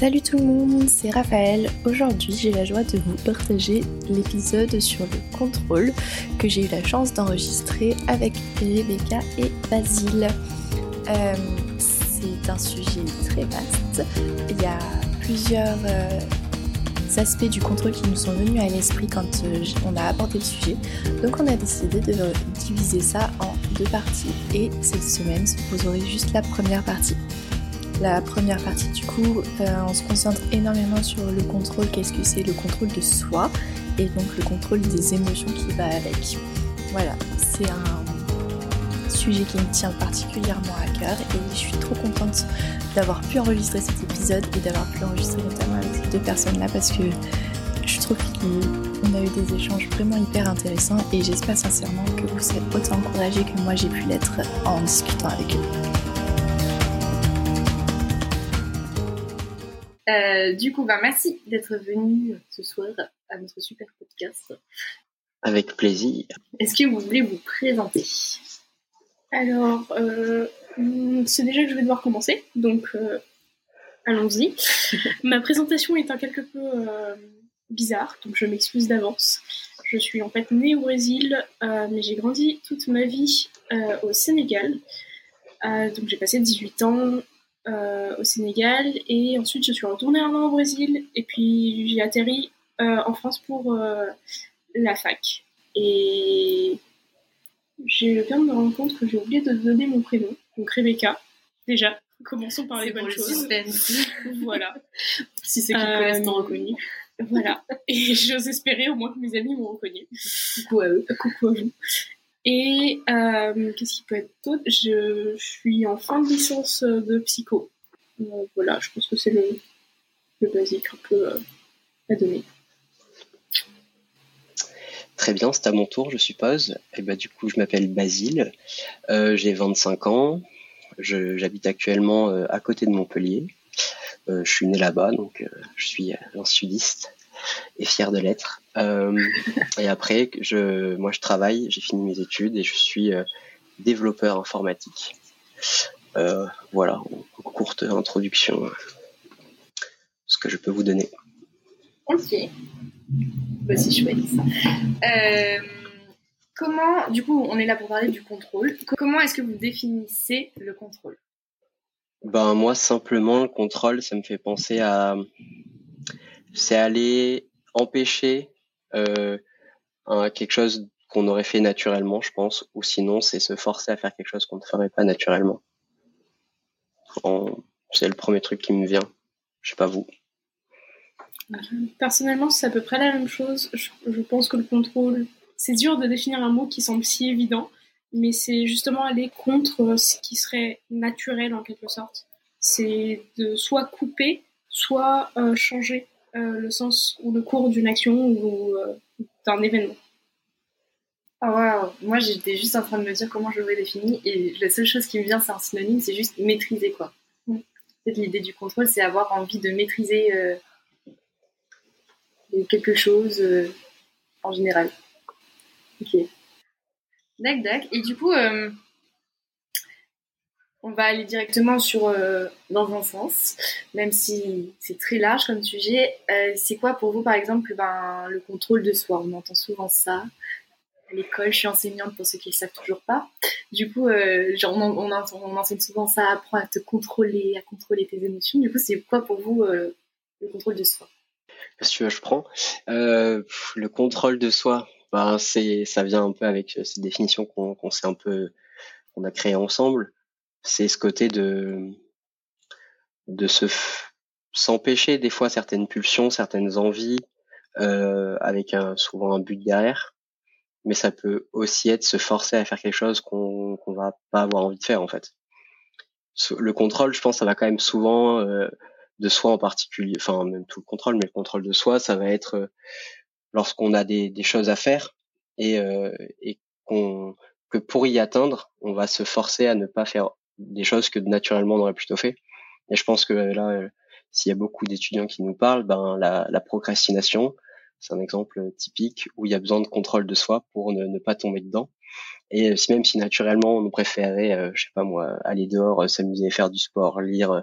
Salut tout le monde, c'est Raphaël. Aujourd'hui, j'ai la joie de vous partager l'épisode sur le contrôle que j'ai eu la chance d'enregistrer avec Rebecca et Basile. Euh, c'est un sujet très vaste. Il y a plusieurs euh, aspects du contrôle qui nous sont venus à l'esprit quand euh, on a abordé le sujet. Donc on a décidé de diviser ça en deux parties. Et cette semaine, vous aurez juste la première partie. La première partie du coup, euh, on se concentre énormément sur le contrôle, qu'est-ce que c'est le contrôle de soi et donc le contrôle des émotions qui va avec. Voilà, c'est un sujet qui me tient particulièrement à cœur et je suis trop contente d'avoir pu enregistrer cet épisode et d'avoir pu enregistrer notamment avec ces deux personnes-là parce que je trouve qu'on a eu des échanges vraiment hyper intéressants et j'espère sincèrement que vous serez autant encouragés que moi j'ai pu l'être en discutant avec eux. Euh, du coup, bah, merci d'être venu ce soir à notre super podcast. Avec plaisir. Est-ce que vous voulez vous présenter? Alors, euh, c'est déjà que je vais devoir commencer, donc euh, allons-y. Ma présentation est un quelque peu bizarre, donc je m'excuse d'avance. Je suis en fait née au Brésil, mais j'ai grandi toute ma vie au Sénégal. donc j'ai passé 18 ans au Sénégal et ensuite je suis retournée un an au Brésil et puis j'ai atterri euh, en France pour euh, la fac. Et je viens de me rendre compte que j'ai oublié de donner mon prénom, donc Rebecca. Déjà, commençons par les bonnes choses. voilà. si c'est qui connaissent t'ont reconnu. Voilà. Et j'ose espérer au moins que mes amis m'ont reconnu. Coucou à eux. Coucou à vous. Et euh, qu'est-ce qui peut être d'autre? Je, suis en fin de licence de psycho. Euh, voilà, je pense que c'est le, le basique un peu euh, à donner. Très bien, c'est à mon tour, je suppose. Et bah, du coup, je m'appelle Basile, j'ai 25 ans, j'habite actuellement à côté de Montpellier. je suis né là-bas, donc je suis un sudiste et fier de l'être. Euh, et après, je, moi, je travaille, j'ai fini mes études et je suis euh, développeur informatique. Euh, voilà, courte introduction, ce que je peux vous donner. Ok, bah, c'est chouette. comment, du coup, on est là pour parler du contrôle. Comment est-ce que vous définissez le contrôle? Ben moi, simplement, le contrôle, ça me fait penser à c'est aller empêcher euh, quelque chose qu'on aurait fait naturellement, je pense, ou sinon c'est se forcer à faire quelque chose qu'on ne ferait pas naturellement. C'est le premier truc qui me vient. Je sais pas vous. Personnellement, c'est à peu près la même chose. Je, pense que le contrôle, c'est dur de définir un mot qui semble si évident, mais c'est justement aller contre ce qui serait naturel en quelque sorte. C'est de soit couper, soit euh, changer le sens ou le cours d'une action ou euh, d'un événement. Ah moi j'étais juste en train de me dire comment je l'aurais défini et la seule chose qui me vient c'est un synonyme, c'est juste maîtriser quoi. Mm. L'idée du contrôle c'est avoir envie de maîtriser euh, quelque chose en général. Ok. Dac Et du coup, on va aller directement sur euh, dans un sens, même si c'est très large comme sujet. Euh, c'est quoi pour vous, par exemple, ben, le contrôle de soi? On entend souvent ça. À l'école, je suis enseignante pour ceux qui ne savent toujours pas. Du coup, euh, genre, on, enseigne souvent ça, apprendre à te contrôler, à contrôler tes émotions. Du coup, c'est quoi pour vous le contrôle de soi? Tu veux, je prends? le contrôle de soi, ben, c'est, ça vient un peu avec cette définition qu'on, qu'on s'est un peu, qu'on a créée ensemble c'est ce côté de de se s'empêcher des fois certaines pulsions, certaines envies, euh, avec un, souvent un but derrière. Mais ça peut aussi être se forcer à faire quelque chose qu'on qu'on va pas avoir envie de faire en fait. Le contrôle, je pense, ça va quand même souvent euh, de soi en particulier, enfin même tout le contrôle, mais le contrôle de soi, ça va être euh, lorsqu'on a des, des choses à faire et, euh, et qu'on que pour y atteindre, on va se forcer à ne pas faire des choses que naturellement on aurait plutôt fait. Et je pense que là, euh, s'il y a beaucoup d'étudiants qui nous parlent, ben la, procrastination, c'est un exemple typique où il y a besoin de contrôle de soi pour ne, pas tomber dedans. Et si même si naturellement on préférait, euh, je sais pas moi, aller dehors, s'amuser, faire du sport, lire,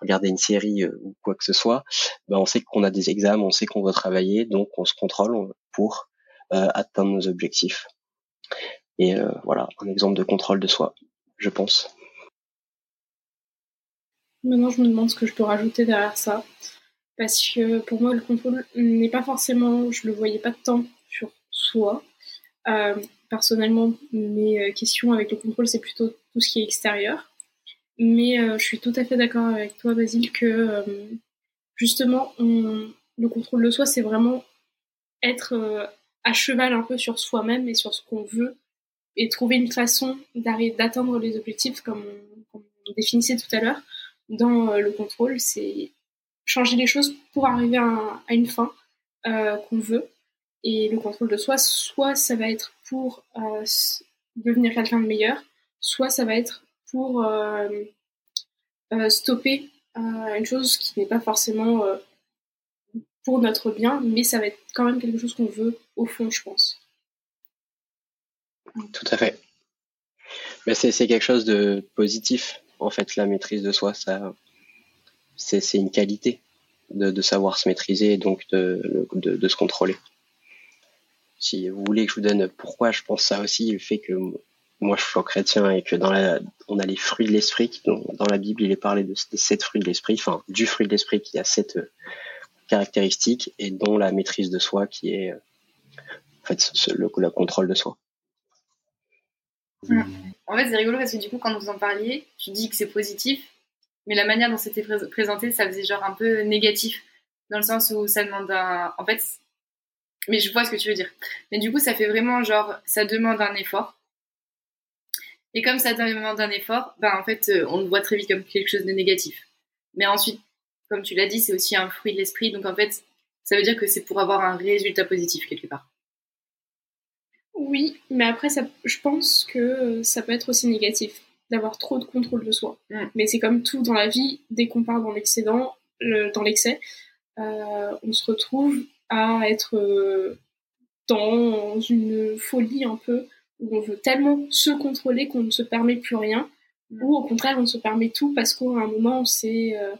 regarder une série ou quoi que ce soit, ben on sait qu'on a des examens, on sait qu'on va travailler, donc on se contrôle pour atteindre nos objectifs. Et voilà, un exemple de contrôle de soi, je pense. Maintenant, je me demande ce que je peux rajouter derrière ça. Parce que pour moi, le contrôle n'est pas forcément, je le voyais pas tant sur soi. Euh, personnellement, mes euh, questions avec le contrôle, c'est plutôt tout ce qui est extérieur. Mais euh, je suis tout à fait d'accord avec toi, Basile, que justement, le contrôle de soi, c'est vraiment être à cheval un peu sur soi-même et sur ce qu'on veut et trouver une façon d'atteindre les objectifs comme on, définissait tout à l'heure dans le contrôle, c'est changer les choses pour arriver à, une fin euh, qu'on veut. Et le contrôle de soi, soit ça va être pour euh, devenir quelqu'un de meilleur, soit ça va être pour euh, stopper une chose qui n'est pas forcément pour notre bien, mais ça va être quand même quelque chose qu'on veut au fond, je pense. Tout à fait. C'est quelque chose de positif, en fait, la maîtrise de soi. Ça, c'est une qualité de, savoir se maîtriser et donc de, se contrôler. Si vous voulez que je vous donne pourquoi je pense ça aussi, le fait que moi je suis chrétien et que dans la, on a les fruits de l'esprit, dans, la Bible il est parlé de, sept fruits de l'esprit, enfin du fruit de l'esprit qui a sept euh, caractéristiques et dont la maîtrise de soi qui est euh, en fait le contrôle de soi. En fait, c'est rigolo parce que du coup, quand vous en parliez, tu dis que c'est positif, mais la manière dont c'était présenté, ça faisait genre un peu négatif, dans le sens où ça demande un. En fait, mais je vois ce que tu veux dire. Mais du coup, ça fait vraiment genre, ça demande un effort. Et comme ça demande un effort, ben en fait, euh, on le voit très vite comme quelque chose de négatif. Mais ensuite, comme tu l'as dit, c'est aussi un fruit de l'esprit, donc en fait, ça veut dire que c'est pour avoir un résultat positif quelque part. Oui, mais après, ça, je pense que ça peut être aussi négatif d'avoir trop de contrôle de soi. Mm. Mais c'est comme tout dans la vie, dès qu'on part dans l'excédent, dans l'excès, euh, on se retrouve à être euh, dans une folie un peu où on veut tellement se contrôler qu'on ne se permet plus rien, mm. ou au contraire on se permet tout parce qu'à un moment on s'est euh,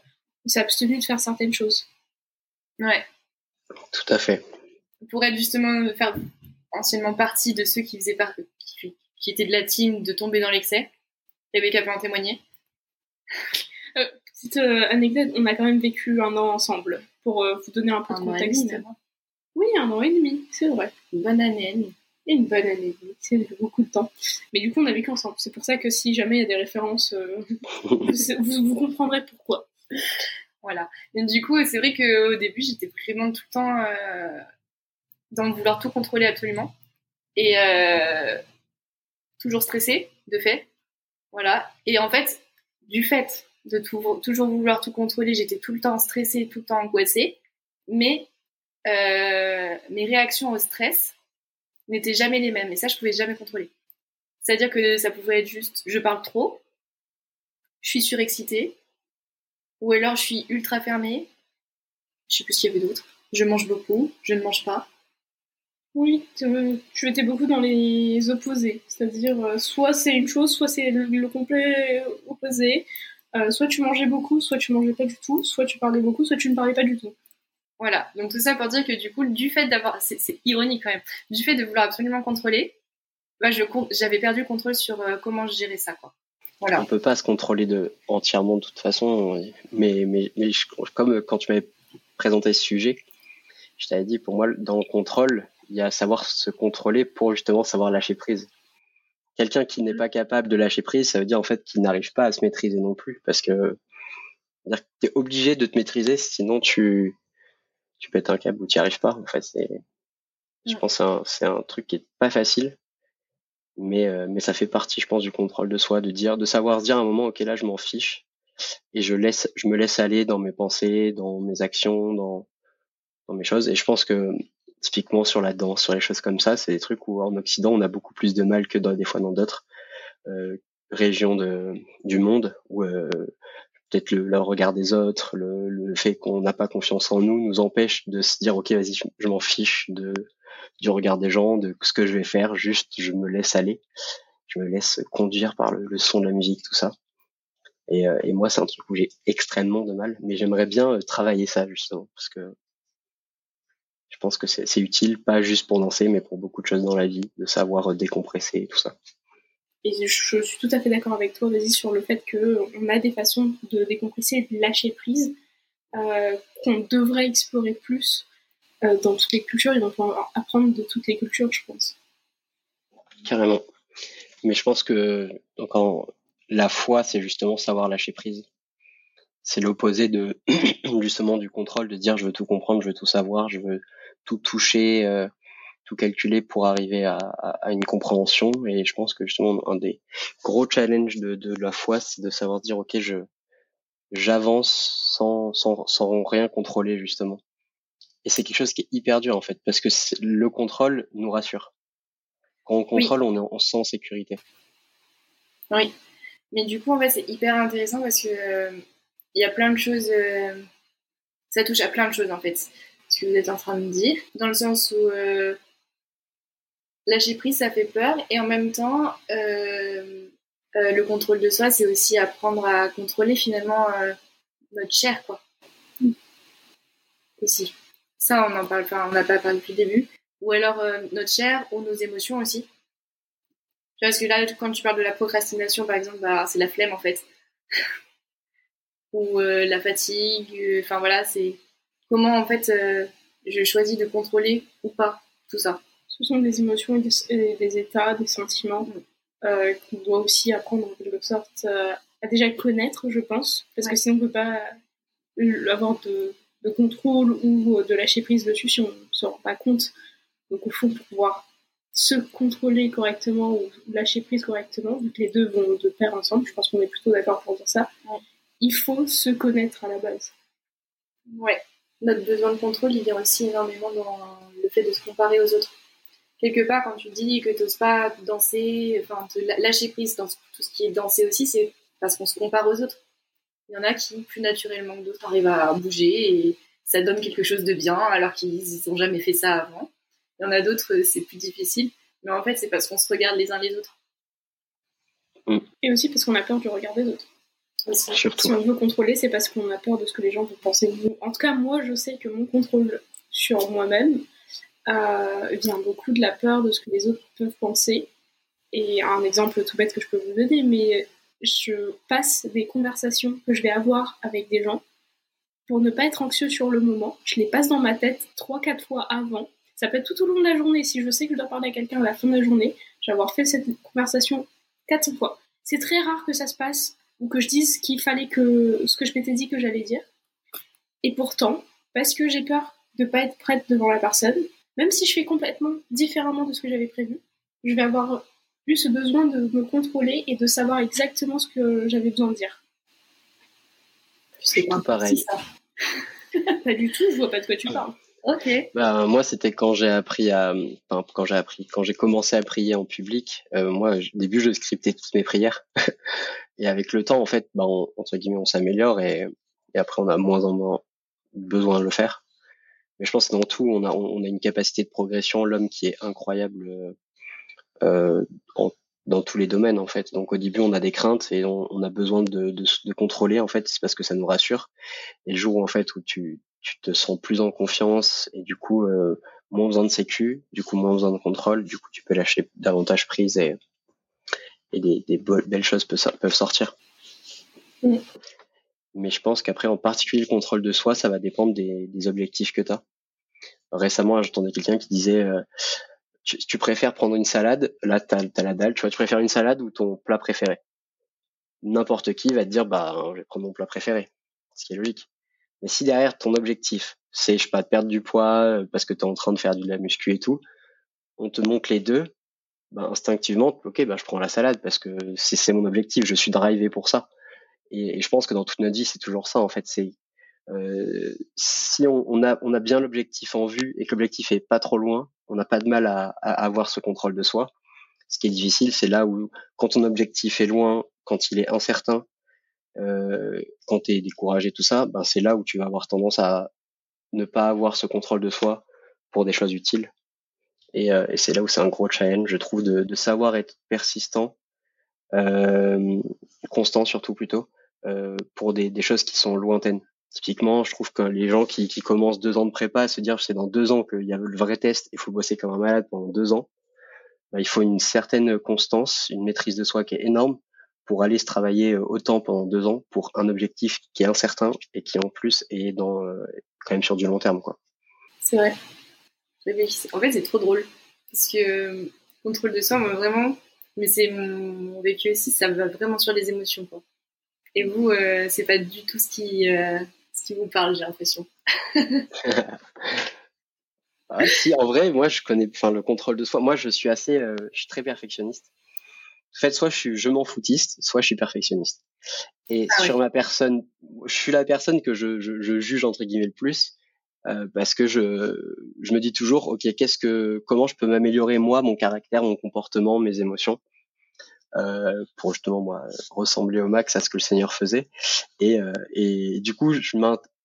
abstenu de faire certaines choses. Ouais. Tout à fait. Pour être justement faire anciennement partie de ceux qui faisaient partie, qui étaient de la team de tomber dans l'excès, Rebecca peut en témoigner. Euh, petite euh, anecdote, on a quand même vécu un an ensemble, pour euh, vous donner un peu de contexte. oui, un an et demi, c'est vrai. Une bonne année et une bonne année et demie, c'est beaucoup de temps. Mais du coup, on a vécu ensemble. C'est pour ça que si jamais il y a des références, vous, comprendrez pourquoi. Voilà. Et du coup, c'est vrai qu'au début, j'étais vraiment tout le temps dans vouloir tout contrôler absolument. Et toujours stressée, de fait. Voilà. Et en fait, du fait de toujours vouloir tout contrôler, j'étais tout le temps stressée, tout le temps angoissée. Mais euh, mes réactions au stress n'étaient jamais les mêmes. Et ça, je pouvais jamais contrôler. C'est-à-dire que ça pouvait être juste, je parle trop, je suis surexcitée, ou alors je suis ultra fermée. Je sais plus ce qu'il y avait d'autre. Je mange beaucoup, je ne mange pas. Oui, tu étais beaucoup dans les opposés. C'est-à-dire, euh, soit c'est une chose, soit c'est le, complet opposé. Euh, soit tu mangeais beaucoup, soit tu mangeais pas du tout, soit tu parlais beaucoup, soit tu ne parlais pas du tout. Voilà, donc tout ça pour dire que du coup, du fait d'avoir, c'est ironique quand même, du fait de vouloir absolument contrôler, bah j'avais perdu le contrôle sur euh, comment je gérais ça, quoi. Voilà. On peut pas se contrôler de entièrement de toute façon, mais mais, mais comme quand tu m'avais présenté ce sujet, je t'avais dit pour moi dans le contrôle, il y a savoir se contrôler pour justement savoir lâcher prise. Quelqu'un qui n'est pas capable de lâcher prise, ça veut dire en fait qu'il n'arrive pas à se maîtriser non plus, parce que tu es obligé de te maîtriser, sinon tu tu pètes un câble ou tu n'y arrives pas. En fait, c'est, je pense, c'est un, truc qui est pas facile, mais euh, mais ça fait partie, je pense, du contrôle de soi, de dire, de savoir se dire à un moment, ok, là, je m'en fiche et je laisse, je me laisse aller dans mes pensées, dans mes actions, dans dans mes choses. Et je pense que typiquement sur la danse, sur les choses comme ça, c'est des trucs où en Occident on a beaucoup plus de mal que des fois dans d'autres euh, régions de, du monde où euh, peut-être le, regard des autres, le, le fait qu'on n'a pas confiance en nous, nous empêche de se dire ok vas-y je, m'en fiche de du regard des gens, de ce que je vais faire, juste je me laisse aller, je me laisse conduire par le, le son de la musique, tout ça. Et, euh, et moi c'est un truc où j'ai extrêmement de mal, mais j'aimerais bien euh, travailler ça justement parce que je pense que c'est utile, pas juste pour danser, mais pour beaucoup de choses dans la vie, de savoir décompresser et tout ça. Et je suis tout à fait d'accord avec toi, vas-y, sur le fait qu'on a des façons de décompresser et de lâcher prise euh, qu'on devrait explorer plus euh, dans toutes les cultures et donc apprendre de toutes les cultures, je pense. Carrément. Mais je pense que donc la foi, c'est justement savoir lâcher prise. C'est l'opposé de justement du contrôle, de dire je veux tout comprendre, je veux tout savoir, je veux tout toucher, euh, tout calculer pour arriver à, à, une compréhension. Et je pense que justement un des gros challenges de, de la foi, c'est de savoir dire ok, je j'avance sans, sans, sans rien contrôler justement. Et c'est quelque chose qui est hyper dur en fait, parce que le contrôle nous rassure. Quand on contrôle, on, est, on se sent en sécurité. Oui, mais du coup en fait c'est hyper intéressant parce que euh, il y a plein de choses, euh, ça touche à plein de choses en fait, ce que vous êtes en train de dire, dans le sens où euh, lâcher prise, ça fait peur. Et en même temps, euh, le contrôle de soi, c'est aussi apprendre à contrôler finalement notre chair, quoi. Aussi. Ça, on en parle pas, on n'a pas parlé depuis le début. Ou alors notre chair ou nos émotions aussi. Parce que là, quand tu parles de la procrastination, par exemple, bah, c'est la flemme en fait. ou la fatigue. Enfin voilà, c'est comment en fait je choisis de contrôler ou pas tout ça ce sont des émotions et des, états, des sentiments euh, qu'on doit aussi apprendre en quelque sorte euh, à déjà connaître, je pense, parce que sinon on ne peut pas avoir de, de, contrôle ou de lâcher prise dessus si on ne se rend pas compte. Donc au fond, pour pouvoir se contrôler correctement ou lâcher prise correctement, vu que les deux vont de pair ensemble, je pense qu'on est plutôt d'accord pour dire ça, il faut se connaître à la base. Ouais, notre besoin de contrôle, il vient aussi énormément dans le fait de se comparer aux autres quelque part, quand tu dis que tu n'oses pas danser, enfin, te lâcher prise dans tout ce qui est danser aussi, c'est parce qu'on se compare aux autres. Il y en a qui, plus naturellement que d'autres, arrivent à bouger et ça donne quelque chose de bien alors qu'ils n'ont jamais fait ça avant. Il y en a d'autres, c'est plus difficile. Mais en fait, c'est parce qu'on se regarde les uns les autres. Mm. Et aussi parce qu'on a peur du regard des autres. Si on veut contrôler, c'est parce qu'on a peur de ce que les gens vont penser En tout cas, moi, je sais que mon contrôle sur moi-même, euh, vient beaucoup de la peur de ce que les autres peuvent penser. Et un exemple tout bête que je peux vous donner, mais je passe des conversations que je vais avoir avec des gens pour ne pas être anxieux sur le moment. Je les passe dans ma tête trois, quatre fois avant. Ça peut être tout au long de la journée. Si je sais que je dois parler à quelqu'un à la fin de la journée, je vais avoir fait cette conversation quatre fois. C'est très rare que ça se passe ou que je dise qu'il fallait que ce que je m'étais dit que j'allais dire. Et pourtant, parce que j'ai peur de pas être prête devant la personne, même si je fais complètement différemment de ce que j'avais prévu, je vais avoir eu ce besoin de me contrôler et de savoir exactement ce que j'avais besoin de dire. C'est tout pareil. pas du tout, je vois pas de quoi tu parles. Ok. Bah, moi, c'était quand j'ai appris à, quand j'ai appris, quand j'ai commencé à prier en public. Euh, moi, au début, je scriptais toutes mes prières. et avec le temps, en fait, bah, entre guillemets, on s'améliore et, et après, on a moins en moins besoin de le faire. Mais je pense que dans tout, on a, on a une capacité de progression, l'homme qui est incroyable euh, en, dans tous les domaines en fait. Donc au début, on a des craintes et on, on a besoin de, de, de, contrôler en fait, c'est parce que ça nous rassure. Et le jour où, en fait où tu, tu te sens plus en confiance et du coup euh, moins besoin de sécu, du coup moins besoin de contrôle, du coup tu peux lâcher davantage prise et, et des, des belles choses peuvent, sortir. Mm. Mais je pense qu'après, en particulier, le contrôle de soi, ça va dépendre des, des objectifs que tu as. Récemment, j'entendais quelqu'un qui disait euh, tu, tu, préfères prendre une salade, là, tu as, la dalle, tu vois, tu préfères une salade ou ton plat préféré? N'importe qui va te dire bah, je vais prendre mon plat préféré, ce qui est logique. Mais si derrière, ton objectif, c'est, je sais pas, de perdre du poids euh, parce que tu es en train de faire de la muscu et tout, on te montre les deux, bah, instinctivement, ok, bah, je prends la salade parce que c'est mon objectif, je suis drivé pour ça. Et, je pense que dans toute notre vie, c'est toujours ça en fait. C'est euh, si on, on, a, on a bien l'objectif en vue et que l'objectif est pas trop loin, on n'a pas de mal à, à, avoir ce contrôle de soi. Ce qui est difficile, c'est là où quand ton objectif est loin, quand il est incertain, euh, quand tu es découragé, tout ça, ben c'est là où tu vas avoir tendance à ne pas avoir ce contrôle de soi pour des choses utiles. Et, euh, et c'est là où c'est un gros challenge, je trouve, de, de savoir être persistant, euh, constant surtout plutôt, euh, pour des, des, choses qui sont lointaines. Typiquement, je trouve que les gens qui, qui commencent deux ans de prépa, se dire c'est dans deux ans qu'il y a le vrai test, il faut bosser comme un malade pendant deux ans, ben, il faut une certaine constance, une maîtrise de soi qui est énorme pour aller se travailler euh, autant pendant deux ans pour un objectif qui est incertain et qui en plus est dans euh, quand même sur du long terme quoi. C'est vrai. En fait, c'est trop drôle parce que euh, contrôle de soi, moi vraiment, mais c'est mon vécu aussi, ça va vraiment sur les émotions quoi. Et vous, c'est pas du tout ce qui ce qui vous parle, j'ai l'impression. ah, si, en vrai, moi, je connais, enfin, le contrôle de soi. Moi, je suis assez, je suis très perfectionniste. En fait, soit je suis je m'en foutiste, soit je suis perfectionniste. Et ah sur ma personne, je suis la personne que je, je, je juge entre guillemets le plus euh, parce que je, je me dis toujours, ok, qu'est-ce que, comment je peux m'améliorer moi, mon caractère, mon comportement, mes émotions, euh, pour justement moi ressembler au max à ce que le Seigneur faisait. Et, euh, et du coup, je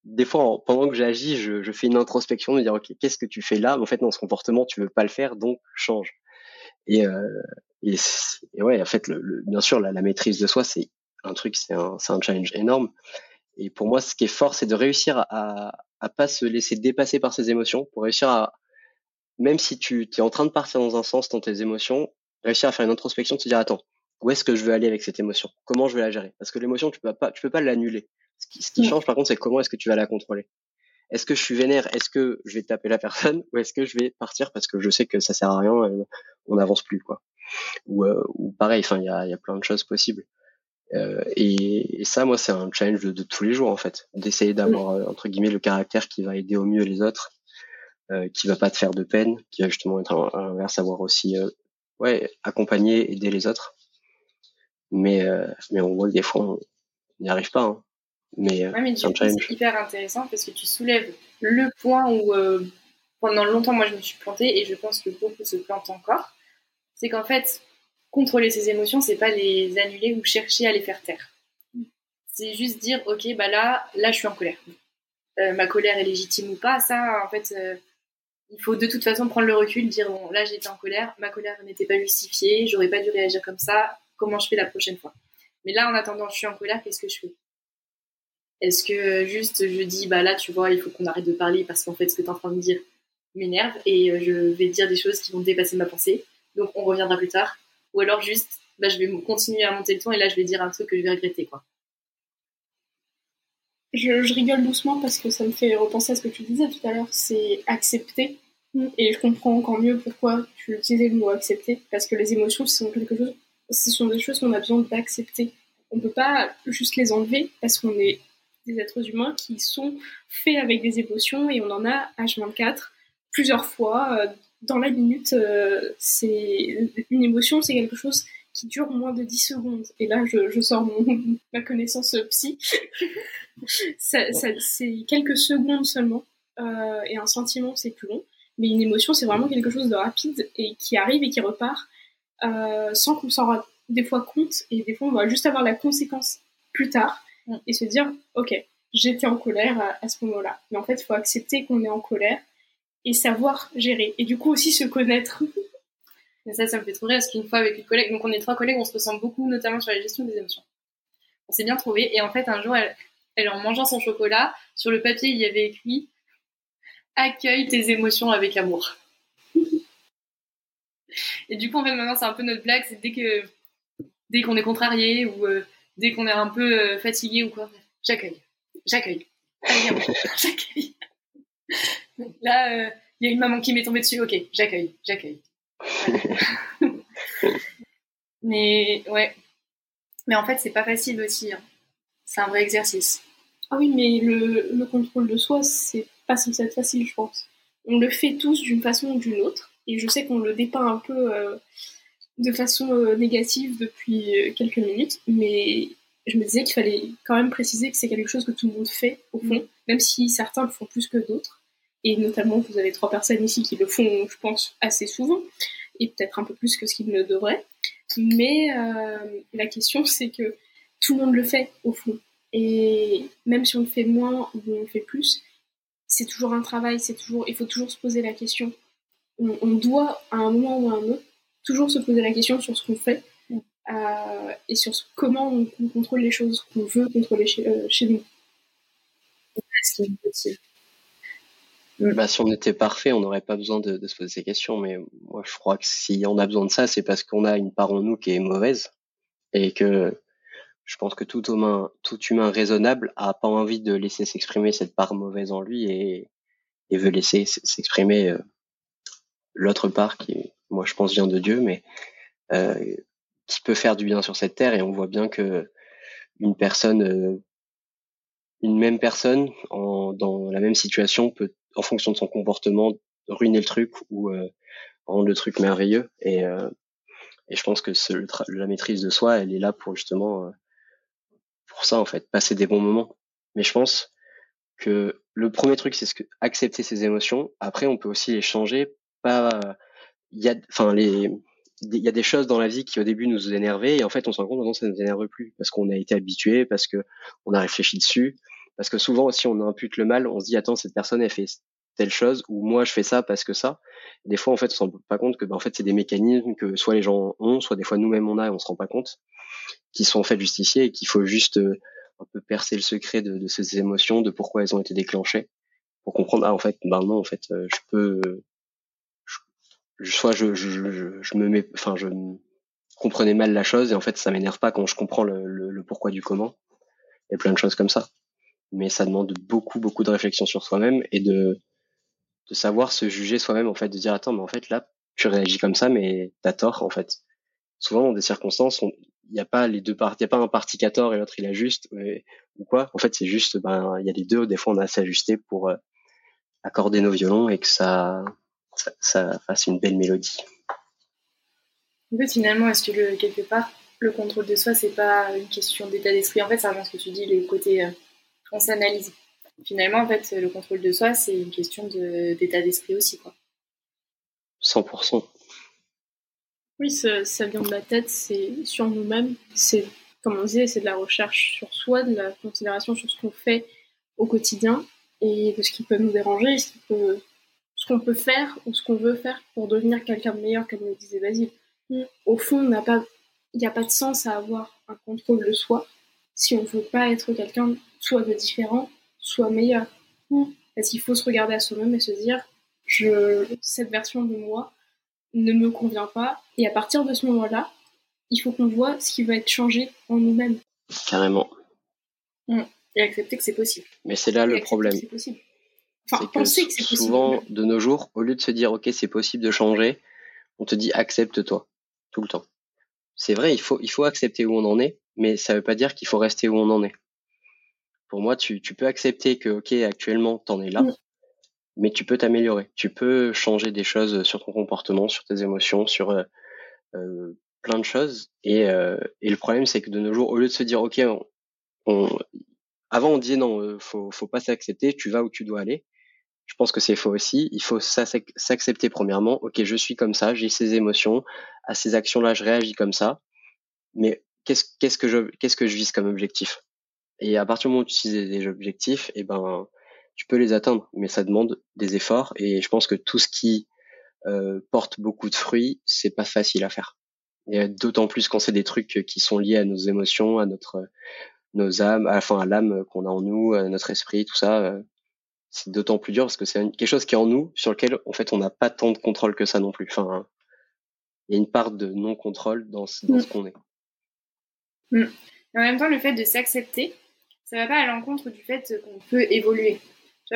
des fois, pendant que j'agis, je, je, fais une introspection, de dire, ok, qu'est-ce que tu fais là? En fait, dans ce comportement, tu veux pas le faire, donc change. Et, euh, et, ouais, en fait, le, bien sûr, la, la, maîtrise de soi, c'est un truc, c'est un, un challenge énorme. Et pour moi, ce qui est fort, c'est de réussir à, à pas se laisser dépasser par ses émotions, pour réussir à, même si tu es en train de partir dans un sens dans tes émotions, réussir à faire une introspection, te dire attends, où est-ce que je veux aller avec cette émotion? Comment je vais la gérer? Parce que l'émotion, tu peux pas, tu peux pas l'annuler. Ce qui, ce qui change par contre, c'est comment est-ce que tu vas la contrôler? Est-ce que je suis vénère? Est-ce que je vais taper la personne? Ou est-ce que je vais partir parce que je sais que ça sert à rien, on n'avance plus quoi ou, euh, ou pareil, enfin il y a, y a, plein de choses possibles. Euh, et, et, ça, moi, c'est un challenge de, de, tous les jours en fait, d'essayer d'avoir euh, entre guillemets le caractère qui va aider au mieux les autres, euh, qui va pas te faire de peine, qui va justement être à l'inverse, savoir aussi ouais accompagner, aider les autres. Mais mais on voit que des fois on n'y arrive pas. Hein. Mais, ouais, mais c'est hyper intéressant parce que tu soulèves le point où pendant longtemps moi je me suis plantée et je pense que beaucoup se plantent encore c'est qu'en fait, contrôler ses émotions, c'est pas les annuler ou chercher à les faire taire. C'est juste dire, ok, bah là, là, je suis en colère. Euh, ma colère est légitime ou pas, ça, en fait, euh, il faut de toute façon prendre le recul, dire, bon, là, j'étais en colère, ma colère n'était pas justifiée, j'aurais pas dû réagir comme ça, comment je fais la prochaine fois? Mais là, en attendant, je suis en colère, qu'est-ce que je fais? Est-ce que juste je dis, bah là, tu vois, il faut qu'on arrête de parler parce qu'en fait, ce que tu es en train de dire m'énerve et euh, je vais dire des choses qui vont dépasser ma pensée? Donc on reviendra plus tard. Ou alors juste, bah, je vais continuer à monter le ton et là je vais dire un truc que je vais regretter, quoi. Je, rigole doucement parce que ça me fait repenser à ce que tu disais tout à l'heure, c'est accepter. Mm. Et je comprends encore mieux pourquoi tu utilisais le mot accepter, parce que les émotions, ce sont quelque chose, ce sont des choses qu'on a besoin d'accepter. On ne peut pas juste les enlever parce qu'on est des êtres humains qui sont faits avec des émotions et on en a H24 plusieurs fois euh, dans la minute, euh, c'est une émotion, c'est quelque chose qui dure moins de 10 secondes. Et là, je, sors mon, ma connaissance psy. ça, c'est quelques secondes seulement. Euh, et un sentiment, c'est plus long. Mais une émotion, c'est vraiment quelque chose de rapide et qui arrive et qui repart euh, sans qu'on s'en rende des fois compte. Et des fois, on va juste avoir la conséquence plus tard mm. et se dire, OK, j'étais en colère à, à ce moment-là. Mais en fait, il faut accepter qu'on est en colère et savoir gérer. Et du coup aussi se connaître. Et ça, ça me fait trop rire parce qu'une fois avec une collègue, donc on est trois collègues, on se ressemble beaucoup, notamment sur la gestion des émotions. On s'est bien trouvé et en fait un jour, elle, elle en mangeant son chocolat, sur le papier il y avait écrit accueille tes émotions avec amour. et du coup en fait maintenant c'est un peu notre blague, c'est dès que dès qu'on est contrarié ou euh, dès qu'on est un peu euh, fatigué ou quoi, j'accueille, j'accueille, j'accueille. Là, euh, il y a une maman qui m'est tombée dessus. Ok, j'accueille, j'accueille. mais ouais. Mais en fait, c'est pas facile aussi. Hein. C'est un vrai exercice. Ah oui, mais le, le contrôle de soi, c'est pas censé être facile, je pense. On le fait tous d'une façon ou d'une autre. Et je sais qu'on le dépeint un peu euh, de façon euh, négative depuis quelques minutes, mais je me disais qu'il fallait quand même préciser que c'est quelque chose que tout le monde fait, au fond, mm. même si certains le font plus que d'autres et notamment vous avez trois personnes ici qui le font, je pense, assez souvent, et peut-être un peu plus que ce qu'ils ne devraient. Mais euh, la question, c'est que tout le monde le fait au fond. Et même si on le fait moins ou on le fait plus, c'est toujours un travail, toujours, il faut toujours se poser la question. On, doit, à un moment ou à un autre, toujours se poser la question sur ce qu'on fait euh, et sur comment on, contrôle les choses qu'on veut contrôler chez, euh, chez nous. Bah, si on était parfait, on n'aurait pas besoin de, se poser ces questions. Mais moi, je crois que si on a besoin de ça, c'est parce qu'on a une part en nous qui est mauvaise et que je pense que tout humain, tout humain raisonnable a pas envie de laisser s'exprimer cette part mauvaise en lui et, veut laisser s'exprimer euh, l'autre part qui, moi, je pense vient de Dieu, mais euh, qui peut faire du bien sur cette terre. Et on voit bien que une personne, euh, une même personne dans la même situation peut, en fonction de son comportement, ruiner le truc ou euh, rendre le truc merveilleux. Et, euh, je pense que la maîtrise de soi, elle est là pour justement pour ça en fait, passer des bons moments. Mais je pense que le premier truc, c'est ce que accepter ses émotions. Après, on peut aussi les changer. Il y a, il y a des choses dans la vie qui au début nous énervaient et en fait on se rend compte maintenant ça ne nous énerve plus parce qu'on a été habitué, parce que on a réfléchi dessus, parce que souvent aussi on impute le mal, on se dit attends cette personne elle fait telle chose ou moi je fais ça parce que ça. des fois en fait on se rend pas compte que ben, en fait c'est des mécanismes que soit les gens ont, soit des fois nous-mêmes on a et on se rend pas compte qui sont en fait justifiés et qu'il faut juste euh, un peu percer le secret de, ces émotions, de pourquoi elles ont été déclenchées, pour comprendre ah en fait ben non en fait euh, je peux soit je, me mets enfin je comprenais mal la chose et en fait ça m'énerve pas quand je comprends le, le, le, pourquoi du comment et plein de choses comme ça mais ça demande beaucoup beaucoup de réflexion sur soi-même et de de savoir se juger soi-même en fait de dire attends mais en fait là tu réagis comme ça mais t'as tort en fait. Souvent dans des circonstances il n'y a pas les deux parties il y a pas un parti qui a tort et l'autre il a juste ou quoi. En fait c'est juste ben il y a les deux. Des fois on a à s'ajuster pour euh, accorder nos violons et que ça, ça, fasse une belle mélodie. En fait finalement est-ce que le, quelque part le contrôle de soi c'est pas une question d'état d'esprit? En fait ça rejoint ce que tu dis les côtés euh, on s'analyse finalement en fait le contrôle de soi c'est une question d'état d'esprit aussi quoi 100% oui, ça, ça, vient de la tête, c'est sur nous-mêmes. C'est, comme on disait, c'est de la recherche sur soi, de la considération sur ce qu'on fait au quotidien et de ce qui peut nous déranger, ce, peut, ce qu'on peut faire ou ce qu'on veut faire pour devenir quelqu'un de meilleur, comme le disait Basile. Mm. Au fond, il n'y a pas de sens à avoir un contrôle de soi si on ne veut pas être quelqu'un soit de différent, soit meilleur. Mm. Parce qu'il faut se regarder à soi-même et se dire, je, cette version de moi, ne me convient pas. Et à partir de ce moment-là, il faut qu'on voit ce qui va être changé en nous-mêmes. Carrément. Mmh. Et accepter que c'est possible. Mais c'est là le problème. C'est possible. Enfin, penser que c'est possible. Souvent, de nos jours, au lieu de se dire, OK, c'est possible de changer, on te dit, accepte-toi. Tout le temps. C'est vrai, il faut, il faut accepter où on en est, mais ça veut pas dire qu'il faut rester où on en est. Pour moi, tu, tu peux accepter que, OK, actuellement, t'en es là. Mais tu peux t'améliorer. Tu peux changer des choses sur ton comportement, sur tes émotions, sur euh, euh plein de choses. Et, euh, et le problème, c'est que de nos jours, au lieu de se dire, ok, on, avant on disait non, euh, faut, faut pas s'accepter, tu vas où tu dois aller. Je pense que c'est faux aussi. Il faut s'accepter premièrement. Ok, je suis comme ça, j'ai ces émotions, à ces actions-là, je réagis comme ça. Mais qu'est-ce qu'est-ce que je qu'est-ce que je vise comme objectif? Et à partir du moment où tu utilises des objectifs, et eh ben tu peux les atteindre, mais ça demande des efforts. Et je pense que tout ce qui euh, porte beaucoup de fruits, c'est pas facile à faire. Et d'autant plus quand c'est des trucs qui sont liés à nos émotions, à notre nos âmes, enfin à l'âme qu'on a en nous, à notre esprit, tout ça. Euh, c'est d'autant plus dur parce que c'est quelque chose qui est en nous, sur lequel en fait on n'a pas tant de contrôle que ça non plus. Enfin, il y a une part de non contrôle dans, ce, dans ce qu'on est. Mm. En même temps, le fait de s'accepter, ça va pas à l'encontre du fait qu'on peut évoluer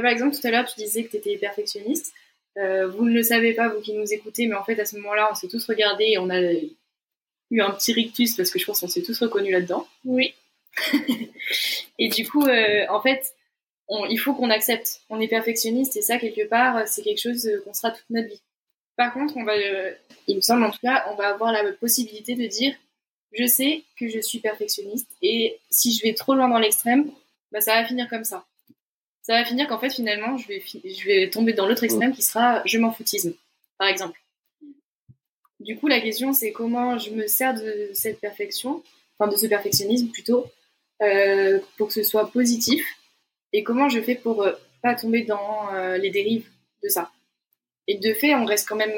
par exemple, tout à l'heure, tu disais que tu étais perfectionniste. Euh, vous ne le savez pas, vous qui nous écoutez, mais en fait, à ce moment-là, on s'est tous regardés et on a eu un petit rictus parce que je pense qu'on s'est tous reconnus là-dedans. Oui. et du coup, euh, en fait, il faut qu'on accepte. On est perfectionniste et ça, quelque part, c'est quelque chose qu'on sera toute notre vie. Par contre, on va, euh, il me semble en tout cas, on va avoir la possibilité de dire, je sais que je suis perfectionniste et si je vais trop loin dans l'extrême, bah, ça va finir comme ça ça va finir qu'en fait finalement je vais, je vais tomber dans l'autre extrême qui sera je m'en foutisme, par exemple. Du coup la question c'est comment je me sers de cette perfection, enfin de ce perfectionnisme plutôt, euh, pour que ce soit positif et comment je fais pour euh, pas tomber dans euh, les dérives de ça. Et de fait, on reste quand même,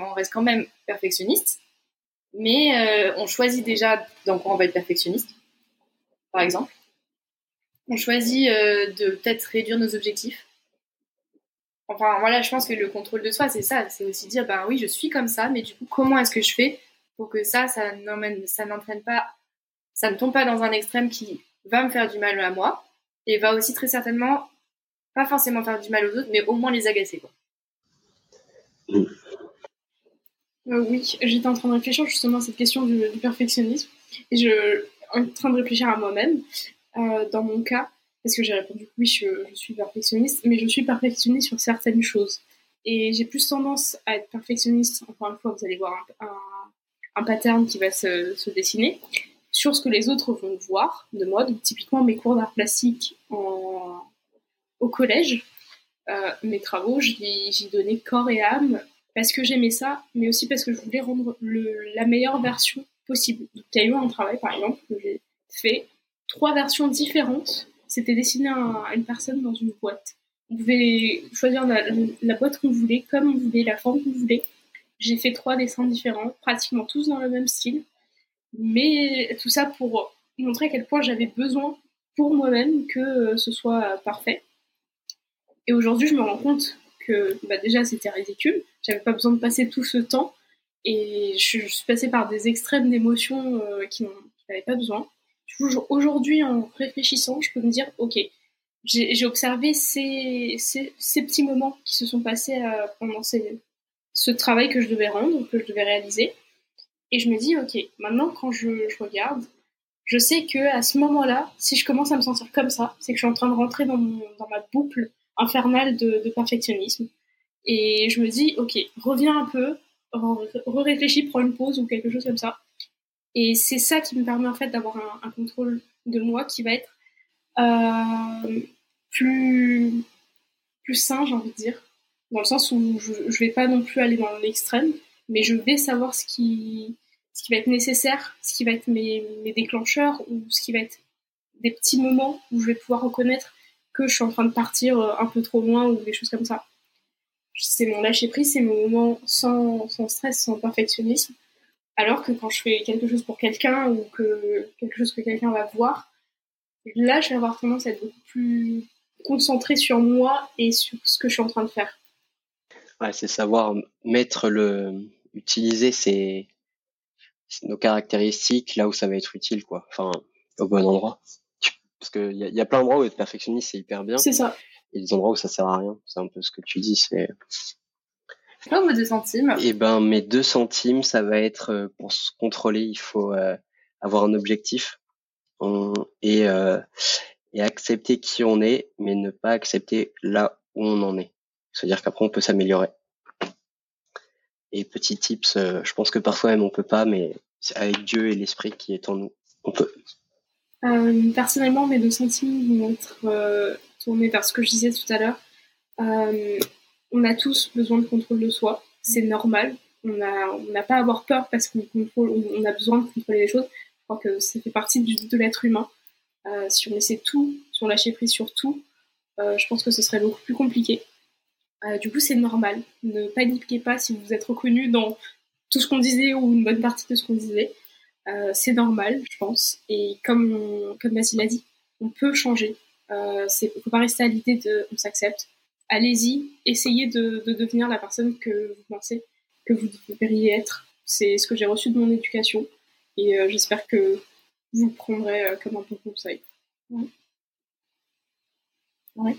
on reste quand même perfectionniste, mais on choisit déjà dans quoi on va être perfectionniste, par exemple. On choisit de peut-être réduire nos objectifs. Enfin voilà, je pense que le contrôle de soi, c'est ça, c'est aussi dire, ben oui, je suis comme ça, mais du coup, comment est-ce que je fais pour que ça, ça n'entraîne pas, ça ne tombe pas dans un extrême qui va me faire du mal à moi et va aussi très certainement pas forcément faire du mal aux autres, mais au moins les agacer. Quoi. Euh, oui, j'étais en train de réfléchir justement à cette question du, perfectionnisme et je en train de réfléchir à moi-même euh, dans mon cas parce que j'ai répondu oui, je, suis perfectionniste, mais je suis perfectionniste sur certaines choses. Et j'ai plus tendance à être perfectionniste, encore une fois, vous allez voir un, un pattern qui va se, se, dessiner sur ce que les autres vont voir de moi. Donc, typiquement, mes cours d'art plastique au collège, euh, mes travaux, j'y donnais corps et âme parce que j'aimais ça, mais aussi parce que je voulais rendre la meilleure version possible. Donc, il y a eu un travail, par exemple, que j'ai fait trois versions différentes. C'était dessiné à, une personne dans une boîte. On pouvait choisir la, boîte qu'on voulait, comme on voulait, la forme qu'on voulait. J'ai fait trois dessins différents, pratiquement tous dans le même style. Mais tout ça pour montrer à quel point j'avais besoin pour moi-même que ce soit parfait. Et aujourd'hui, je me rends compte que bah déjà c'était ridicule. J'avais pas besoin de passer tout ce temps et je, suis passée par des extrêmes d'émotions euh, qui n'avaient pas besoin. Aujourd'hui, en réfléchissant, je peux me dire, ok, j'ai observé ces, ces, petits moments qui se sont passés euh, pendant ce travail que je devais rendre, que je devais réaliser. Et je me dis, ok, maintenant quand je, regarde, je sais que à ce moment-là, si je commence à me sentir comme ça, c'est que je suis en train de rentrer dans, dans ma boucle infernale de, perfectionnisme. Et je me dis, ok, reviens un peu, re-réfléchis, prends une pause ou quelque chose comme ça. Et c'est ça qui me permet en fait d'avoir un, contrôle de moi qui va être euh, plus, plus sain, j'ai envie de dire dans le sens où je, je vais pas non plus aller dans l'extrême, mais je vais savoir ce qui, ce qui va être nécessaire, ce qui va être mes, mes déclencheurs ou ce qui va être des petits moments où je vais pouvoir reconnaître que je suis en train de partir euh, un peu trop loin ou des choses comme ça. C'est mon lâcher prise, c'est mon moment sans, sans stress, sans perfectionnisme. Alors que quand je fais quelque chose pour quelqu'un ou que quelque chose que quelqu'un va voir, là je vais avoir tendance à être beaucoup plus concentré sur moi et sur ce que je suis en train de faire c'est savoir mettre le, utiliser ses, nos caractéristiques là où ça va être utile, quoi. Enfin, au bon endroit. Parce qu'il y a, y a plein d'endroits où être perfectionniste, c'est hyper bien. C'est ça. Et des endroits où ça sert à rien. C'est un peu ce que tu dis, c'est. Quoi vos deux centimes Eh ben, mes deux centimes, ça va être euh, pour se contrôler, il faut euh, avoir un objectif et, euh, et accepter qui on est, mais ne pas accepter là où on en est. C'est-à-dire qu'après, on peut s'améliorer. Et petit tips, euh, je pense que parfois même on peut pas, mais avec Dieu et l'esprit qui est en nous, on peut. Personnellement, mes deux sentiments vont être euh, tournés vers ce que je disais tout à l'heure. on a tous besoin de contrôle de soi, c'est normal. On n'a on pas à avoir peur parce qu'on on a besoin de contrôler les choses. Je crois que ça fait partie de l'être humain. si on laissait tout, si on lâchait prise sur tout, je pense que ce serait beaucoup plus compliqué. Euh, du coup, c'est normal. Ne paniquez pas si vous êtes reconnu dans tout ce qu'on disait ou une bonne partie de ce qu'on disait. Euh, c'est normal, je pense. Et comme, comme Basile a dit, on peut changer. Euh, ne faut pas rester à l'idée de on s'accepte. Allez-y, essayez de, de, devenir la personne que vous pensez que vous devriez être. C'est ce que j'ai reçu de mon éducation et euh, j'espère que vous le prendrez comme un bon conseil. Ouais. ouais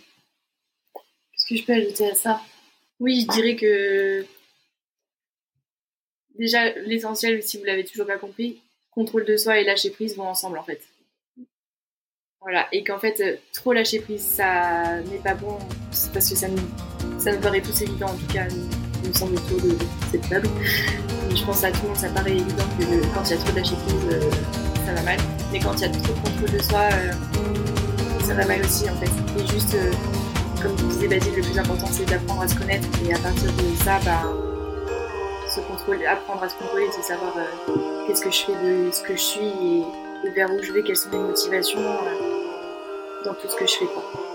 ce que je peux ajouter à ça? Oui, je dirais que déjà l'essentiel, si vous l'avez toujours pas compris, contrôle de soi et lâcher prise vont ensemble en fait. Voilà, et qu'en fait, euh, trop lâcher prise, ça n'est pas bon, parce que ça nous, ça nous paraît tous évident, en tout cas, il me semble autour de cette table. je pense à tout le monde, ça paraît évident que quand il y a trop lâcher prise, euh, ça va mal. Mais quand il y a trop de contrôle de soi, euh, ça va mal aussi en fait. Et juste comme vous disait Basile, le plus important c'est d'apprendre à se connaître et à partir de ça, bah, se contrôler, apprendre à se contrôler, c'est savoir qu'est-ce que je fais de ce que je suis et vers où je vais, quelles sont mes motivations dans tout ce que je fais.